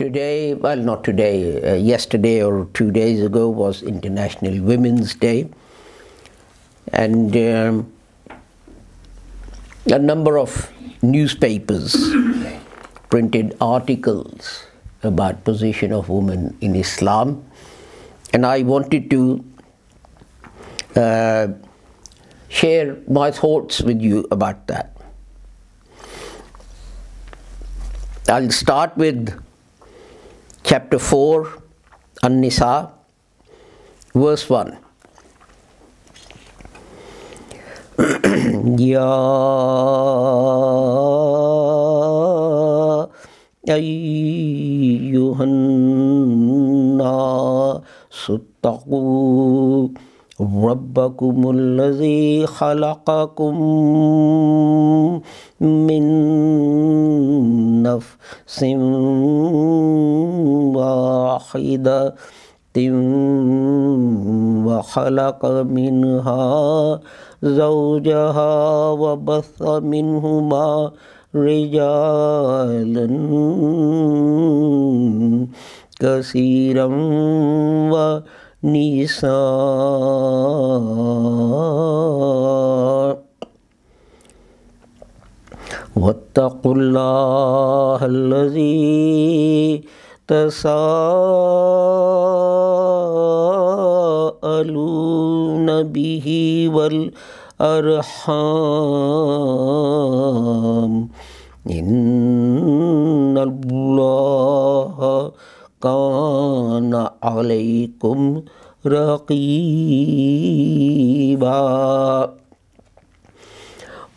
today, well, not today, uh, yesterday or two days ago was International Women's Day. And um, a number of newspapers printed articles about position of women in Islam. And I wanted to uh, share my thoughts with you about that. I'll start with chapter 4, An-Nisa, verse 1. يا أيها الناس اتقوا ربكم الذي خلقكم من نفس واحدة وخلق منها زوجها وبث منهما رجالا كثيرا ونساء واتقوا الله الذي تساءلون به والأرحام. إن الله كان عليكم رقيبا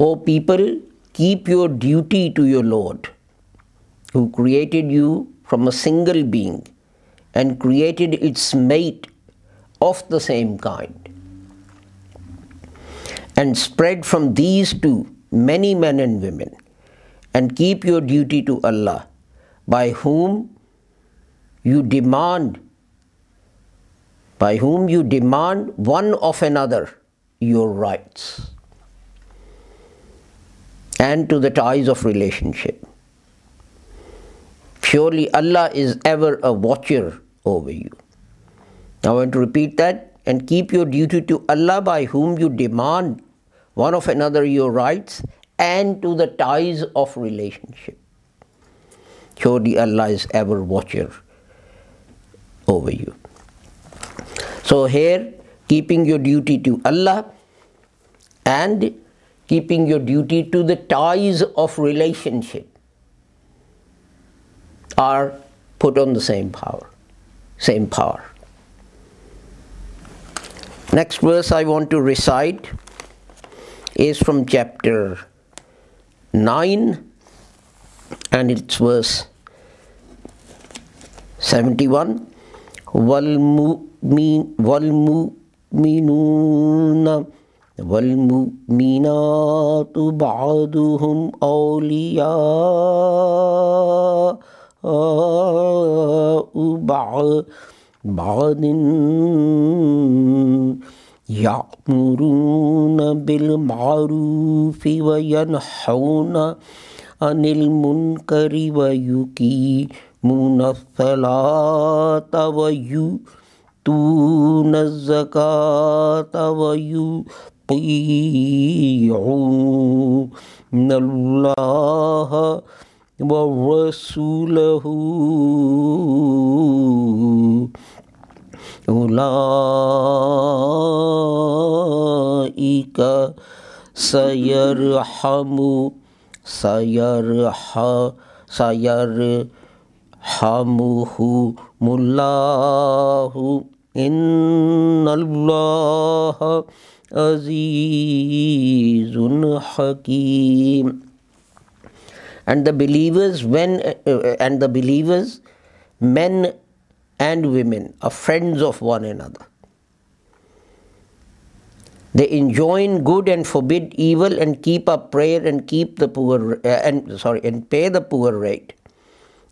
O people, keep your duty to your Lord, who created you from a single being and created its mate of the same kind, and spread from these two many men and women, and keep your duty to Allah, by whom you demand by whom you demand one of another your rights and to the ties of relationship. Surely Allah is ever a watcher over you. I want to repeat that and keep your duty to Allah by whom you demand one of another your rights and to the ties of relationship. Surely Allah is ever watcher over you. So here, keeping your duty to Allah and keeping your duty to the ties of relationship are put on the same power, same power. Next verse I want to recite is from chapter 9 and it's verse 71 والمؤمنون والمؤمنات بعضهم أولياء بعض بعض يأمرون بالمعروف وينحون عن المنكر ويقيمون الصلاة ويؤتون الزكاة ويطيعون الله ورسوله أولئك سيرحم سيرح سيرحمهم হামুহুমুল্লাহু ইন্নাল্লাহ আজিজুন হাকিম and the believers when uh, and the believers men and women are friends of one another. They enjoin good and forbid evil and keep up prayer and keep the poor uh, and sorry and pay the poor rate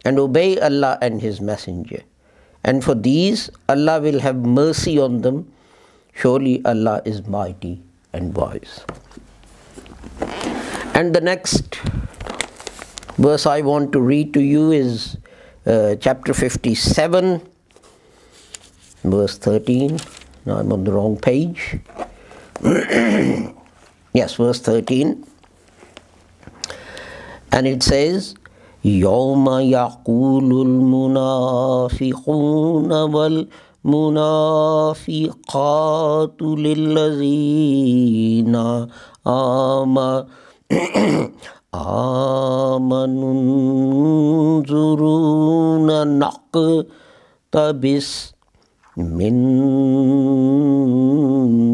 and obey Allah and his messenger and for these Allah will have mercy on them surely Allah is mighty and wise and the next verse I want to read to you is uh, chapter 57, verse 13. Now I'm on the wrong page. yes, verse 13. And it says, يوم يقول المنافقون والمنافقات للذين آمنوا آمنوا انظرونا نقتبس من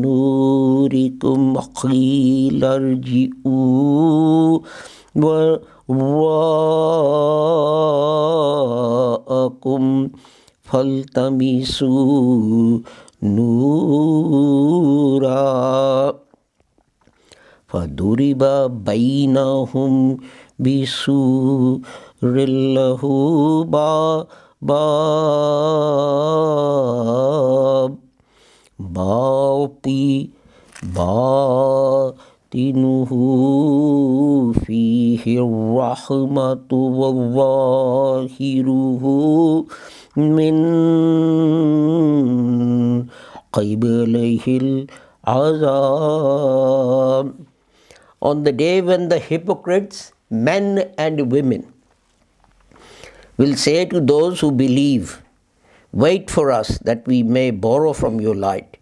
نوركم قيل ارجئوا وراءكم فالتمسوا نورا فضرب بينهم بسور له باب باطي باطنه فيه الرحمة وظاهره من قبله العذاب On the day when the hypocrites, men and women, will say to those who believe, Wait for us that we may borrow from your light.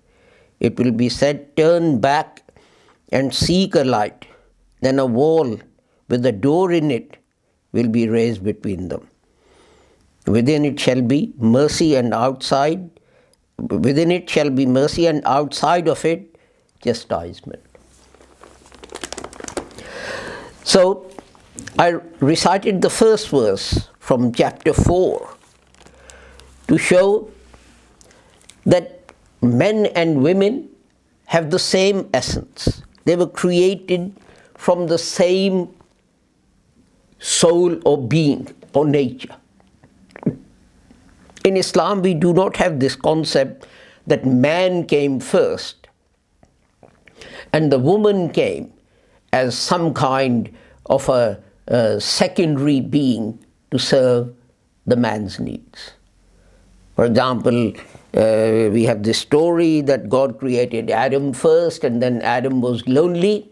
It will be said, Turn back and seek a light. Then a wall with a door in it will be raised between them. Within it shall be mercy, and outside, within it shall be mercy, and outside of it, chastisement. So, I recited the first verse from chapter 4 to show that men and women have the same essence. They were created from the same soul or being or nature. In Islam, we do not have this concept that man came first and the woman came as some kind of a, a secondary being to serve the man's needs. For example, uh, we have this story that God created Adam first, and then Adam was lonely.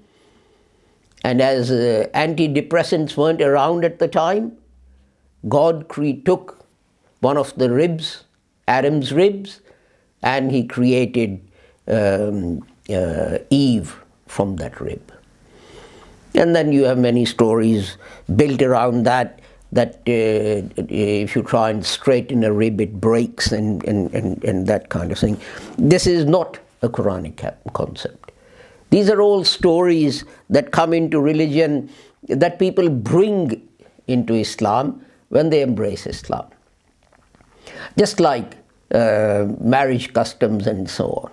And as uh, antidepressants weren't around at the time, God took one of the ribs, Adam's ribs, and he created um, uh, Eve from that rib. And then you have many stories built around that that uh, if you try and straighten a rib, it breaks and, and, and, and that kind of thing. This is not a Quranic concept. These are all stories that come into religion that people bring into Islam when they embrace Islam. Just like uh, marriage customs and so on.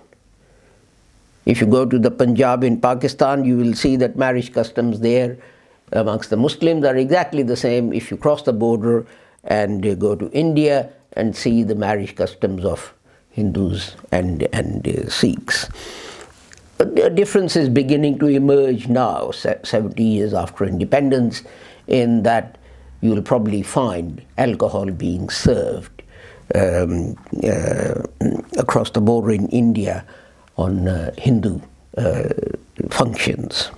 If you go to the Punjab in Pakistan, you will see that marriage customs there amongst the Muslims are exactly the same if you cross the border and go to India and see the marriage customs of Hindus and, and uh, Sikhs. The difference is beginning to emerge now, 70 years after independence, in that you will probably find alcohol being served um, uh, across the border in India on uh, Hindu uh, functions.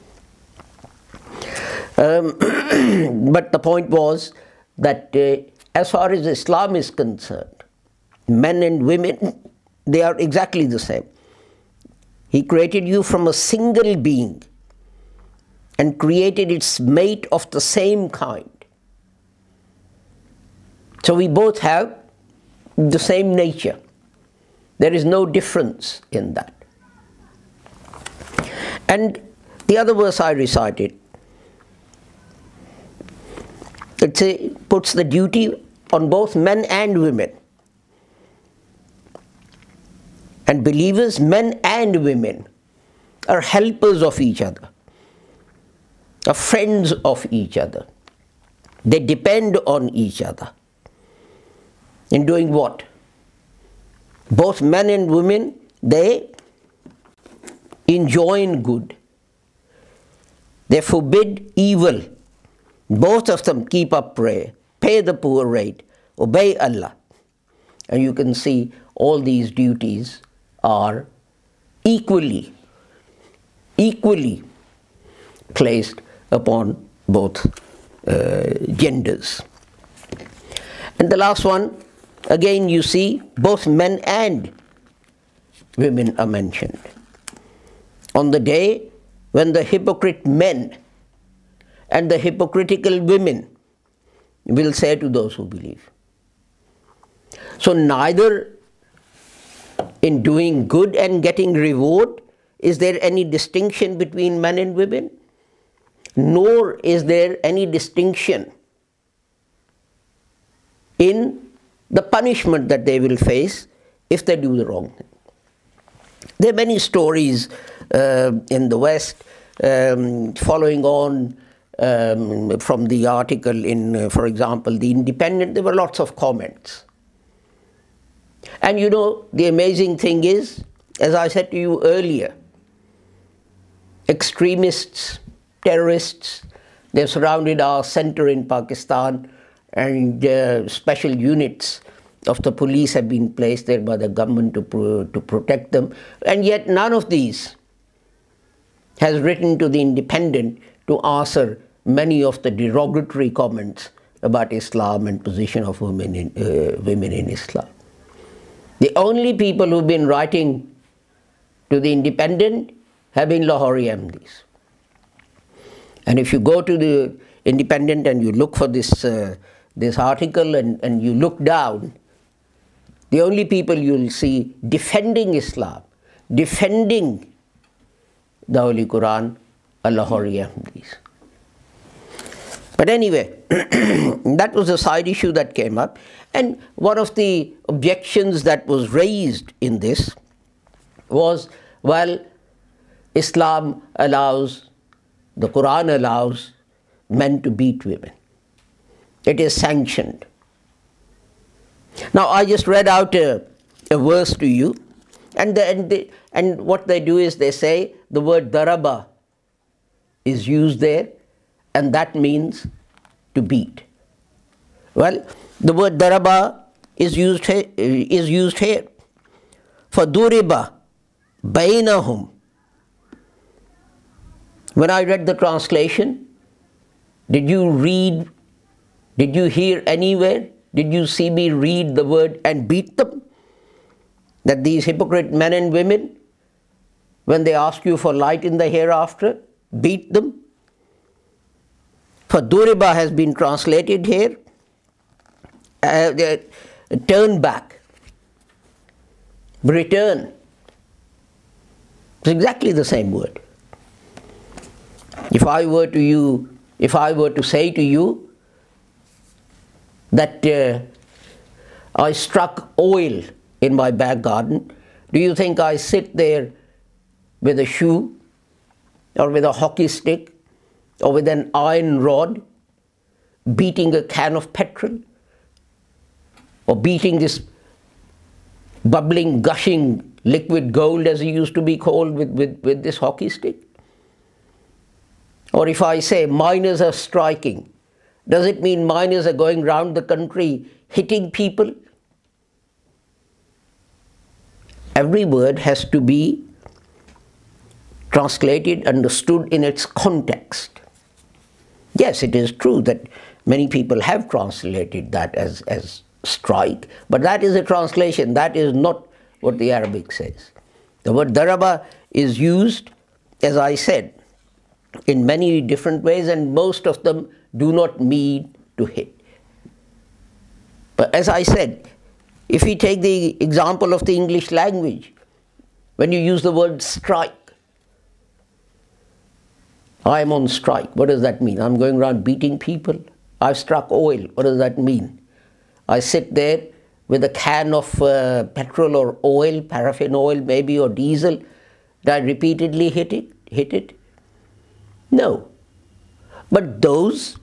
Um, but the point was that uh, as far as Islam is concerned, men and women, they are exactly the same. He created you from a single being and created its mate of the same kind. So we both have the same nature. There is no difference in that. And the other verse I recited it puts the duty on both men and women. And believers, men and women, are helpers of each other, are friends of each other. They depend on each other. In doing what? Both men and women, they enjoin good. They forbid evil both of them keep up prayer, pay the poor rate, obey Allah. And you can see all these duties are equally, equally placed upon both uh, genders. And the last one, again, you see both men and women are mentioned. On the day when the hypocrite men and the hypocritical women will say to those who believe. So, neither in doing good and getting reward is there any distinction between men and women, nor is there any distinction in the punishment that they will face if they do the wrong thing. There are many stories uh, in the West um, following on um, from the article in, uh, for example, The Independent. There were lots of comments. And you know, the amazing thing is, as I said to you earlier, extremists, terrorists, they've surrounded our center in Pakistan and uh, special units of the police have been placed there by the government to, pro- to protect them. And yet none of these has written to the Independent to answer many of the derogatory comments about Islam and position of women in, uh, women in Islam. The only people who've been writing to the Independent have been Lahori Ahmadis. And if you go to the Independent and you look for this, uh, this article and, and you look down, the only people you'll see defending Islam, defending the Holy Quran are Lahori Ahmadis. But anyway, that was a side issue that came up. And one of the objections that was raised in this was well, Islam allows, the Quran allows men to beat women. It is sanctioned. Now, I just read out a, a verse to you, and, the, and, the, and what they do is they say the word daraba is used there, and that means to beat. Well, the word daraba is used is used here. For duriba, bainahum. When I read the translation, did you read, did you hear anywhere, did you see me read the word and beat them? That these hypocrite men and women, when they ask you for light in the hereafter, beat them? For Duriba has been translated here, uh, turn back, return. It's exactly the same word. If I were to you, if I were to say to you that uh, I struck oil in my back garden, do you think I sit there with a shoe or with a hockey stick or with an iron rod, beating a can of petrol, or beating this bubbling, gushing liquid gold, as it used to be called, with, with, with this hockey stick? Or if I say miners are striking, does it mean miners are going round the country hitting people? Every word has to be translated, understood in its context. Yes, it is true that many people have translated that as, as strike, but that is a translation. That is not what the Arabic says. The word daraba is used, as I said, in many different ways, and most of them do not mean to hit. But as I said, if we take the example of the English language, when you use the word strike, I am on strike. What does that mean? I'm going around beating people. I've struck oil. What does that mean? I sit there with a can of uh, petrol or oil, paraffin oil maybe, or diesel. Did I repeatedly hit it? Hit it? No. But those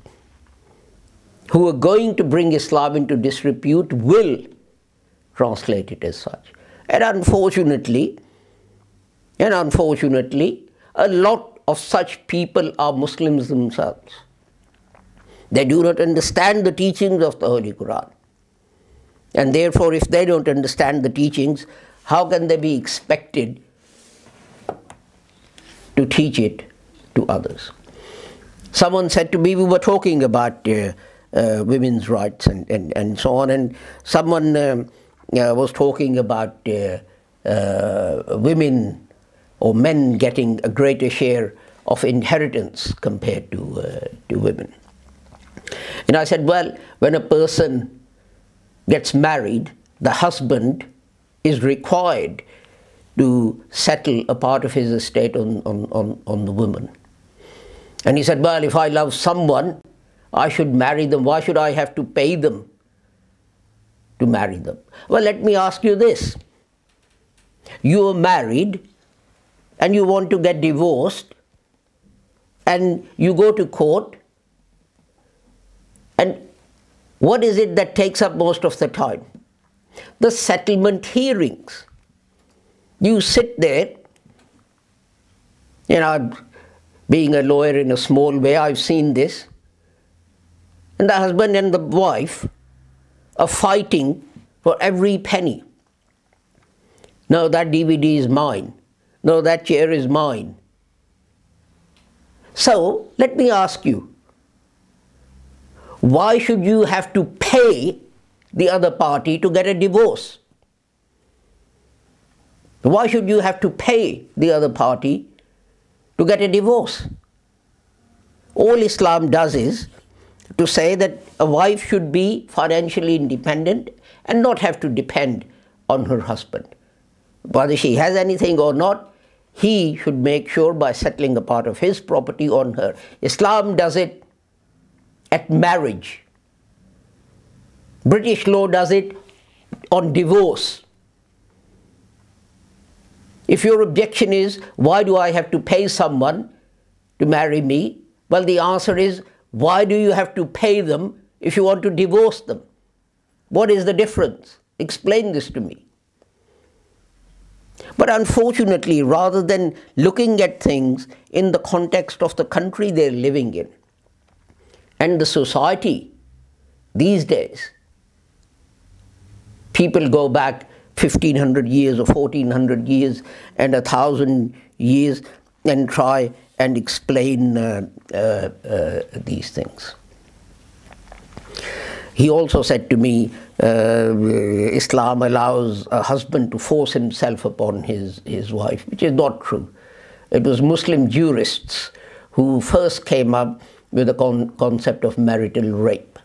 who are going to bring Islam into disrepute will translate it as such. And unfortunately, and unfortunately, a lot of such people are Muslims themselves. They do not understand the teachings of the Holy Quran. And therefore, if they don't understand the teachings, how can they be expected to teach it to others? Someone said to me, we were talking about uh, uh, women's rights and, and, and so on, and someone um, uh, was talking about uh, uh, women or men getting a greater share of inheritance compared to, uh, to women. And I said, well, when a person gets married, the husband is required to settle a part of his estate on, on, on, on the woman. And he said, well, if I love someone, I should marry them. Why should I have to pay them to marry them? Well, let me ask you this. You are married and you want to get divorced and you go to court and what is it that takes up most of the time? The settlement hearings. You sit there, you know, being a lawyer in a small way, I've seen this. And the husband and the wife are fighting for every penny. No, that DVD is mine. No, that chair is mine. So, let me ask you why should you have to pay the other party to get a divorce? Why should you have to pay the other party to get a divorce? All Islam does is to say that a wife should be financially independent and not have to depend on her husband. Whether she has anything or not, he should make sure by settling a part of his property on her. Islam does it at marriage. British law does it on divorce. If your objection is, why do I have to pay someone to marry me? Well, the answer is, why do you have to pay them if you want to divorce them? What is the difference? Explain this to me. But unfortunately, rather than looking at things in the context of the country they're living in and the society these days, people go back 1500 years or 1400 years and a thousand years and try and explain uh, uh, uh, these things. He also said to me, Islam allows a husband to force himself upon his, his wife, which is not true. It was Muslim jurists who first came up with the con- concept of marital rape.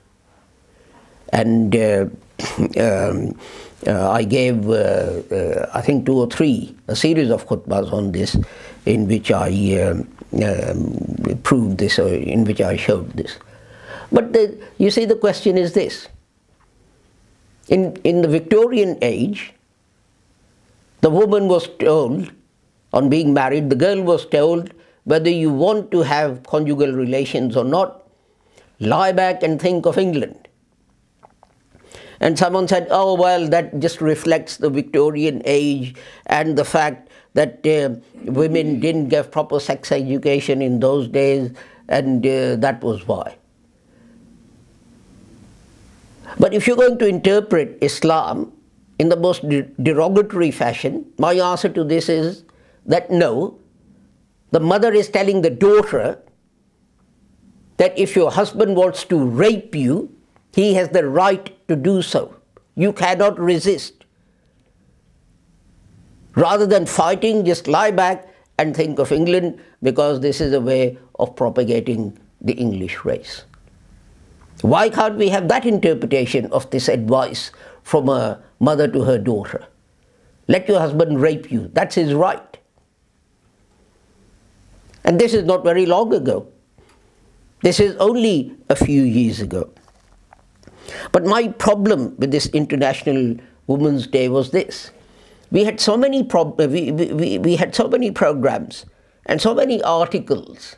And uh, um, uh, I gave, uh, uh, I think, two or three, a series of khutbahs on this, in which I um, um, proved this, or in which I showed this. But the, you see, the question is this. In, in the Victorian age, the woman was told, on being married, the girl was told whether you want to have conjugal relations or not, lie back and think of England. And someone said, oh, well, that just reflects the Victorian age and the fact that uh, women didn't get proper sex education in those days, and uh, that was why. But if you're going to interpret Islam in the most derogatory fashion, my answer to this is that no, the mother is telling the daughter that if your husband wants to rape you, he has the right to do so. You cannot resist. Rather than fighting, just lie back and think of England because this is a way of propagating the English race. Why can't we have that interpretation of this advice from a mother to her daughter? Let your husband rape you. That's his right. And this is not very long ago. This is only a few years ago. But my problem with this International Women's Day was this. We had so many pro- we, we, we had so many programs and so many articles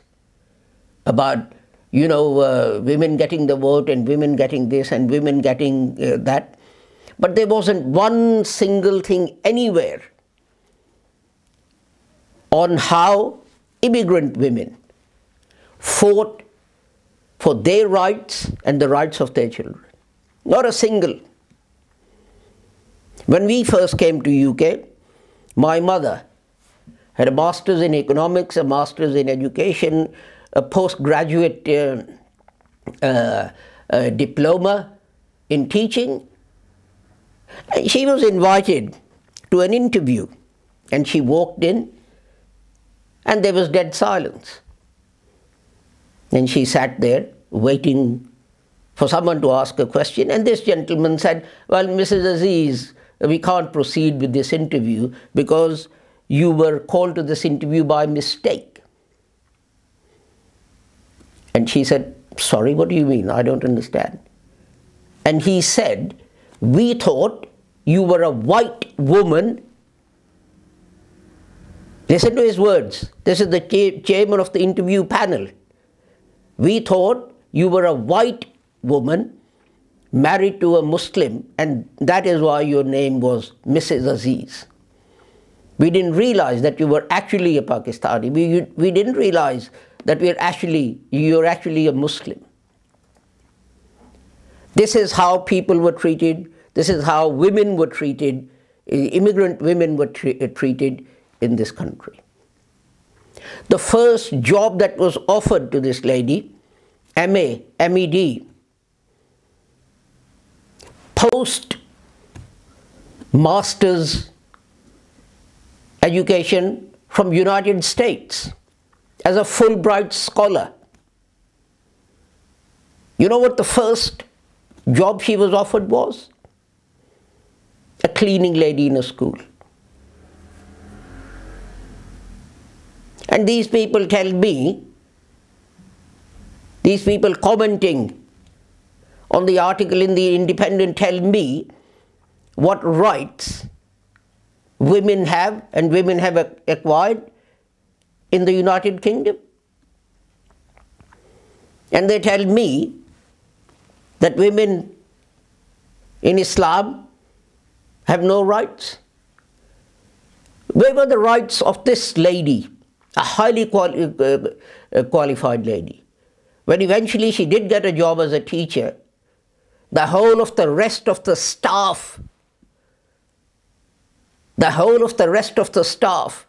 about you know, uh, women getting the vote and women getting this and women getting uh, that. But there wasn't one single thing anywhere on how immigrant women fought for their rights and the rights of their children. Not a single. When we first came to UK, my mother had a master's in economics, a master's in education, a postgraduate uh, uh, uh, diploma in teaching. She was invited to an interview and she walked in and there was dead silence. And she sat there waiting for someone to ask a question and this gentleman said, well, Mrs. Aziz, we can't proceed with this interview because you were called to this interview by mistake. And she said, Sorry, what do you mean? I don't understand. And he said, We thought you were a white woman. Listen to his words. This is the chairman of the interview panel. We thought you were a white woman married to a Muslim, and that is why your name was Mrs. Aziz. We didn't realize that you were actually a Pakistani. We, we didn't realize that we're actually, you're actually a Muslim. This is how people were treated. This is how women were treated, immigrant women were treated in this country. The first job that was offered to this lady, MA, MED, post master's education from United States as a Fulbright scholar. You know what the first job she was offered was? A cleaning lady in a school. And these people tell me, these people commenting on the article in the Independent tell me what rights women have and women have acquired in the United Kingdom. And they tell me that women in Islam have no rights. Where were the rights of this lady, a highly quali uh, uh qualified lady? When eventually she did get a job as a teacher, the whole of the rest of the staff, the whole of the rest of the staff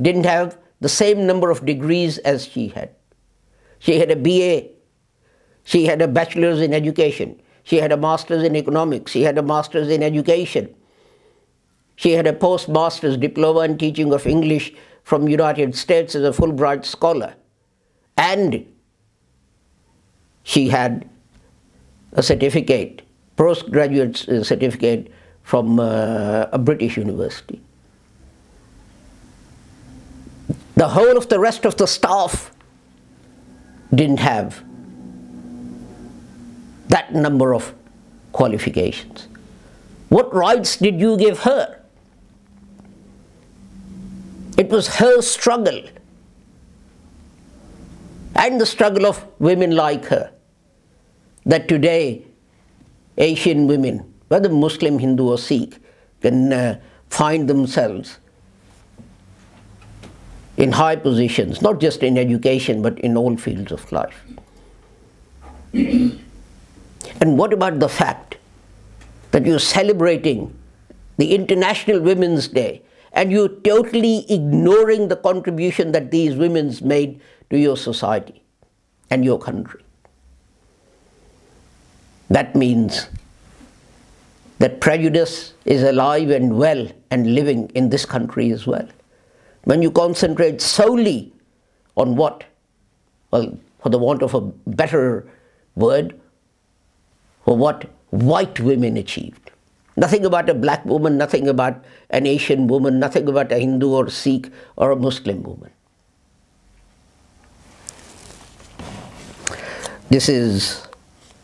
didn't have the same number of degrees as she had. She had a BA, she had a bachelor's in education, she had a master's in economics, she had a master's in education, she had a postmaster's diploma in teaching of English from United States as a Fulbright scholar, and she had a certificate, postgraduate certificate from uh, a British university. The whole of the rest of the staff didn't have that number of qualifications. What rights did you give her? It was her struggle and the struggle of women like her that today Asian women, whether Muslim, Hindu, or Sikh, can uh, find themselves in high positions, not just in education, but in all fields of life. and what about the fact that you're celebrating the International Women's Day and you're totally ignoring the contribution that these women made to your society and your country? That means that prejudice is alive and well and living in this country as well. When you concentrate solely on what, well, for the want of a better word, for what white women achieved. Nothing about a black woman, nothing about an Asian woman, nothing about a Hindu or Sikh or a Muslim woman. This is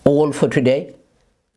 all for today.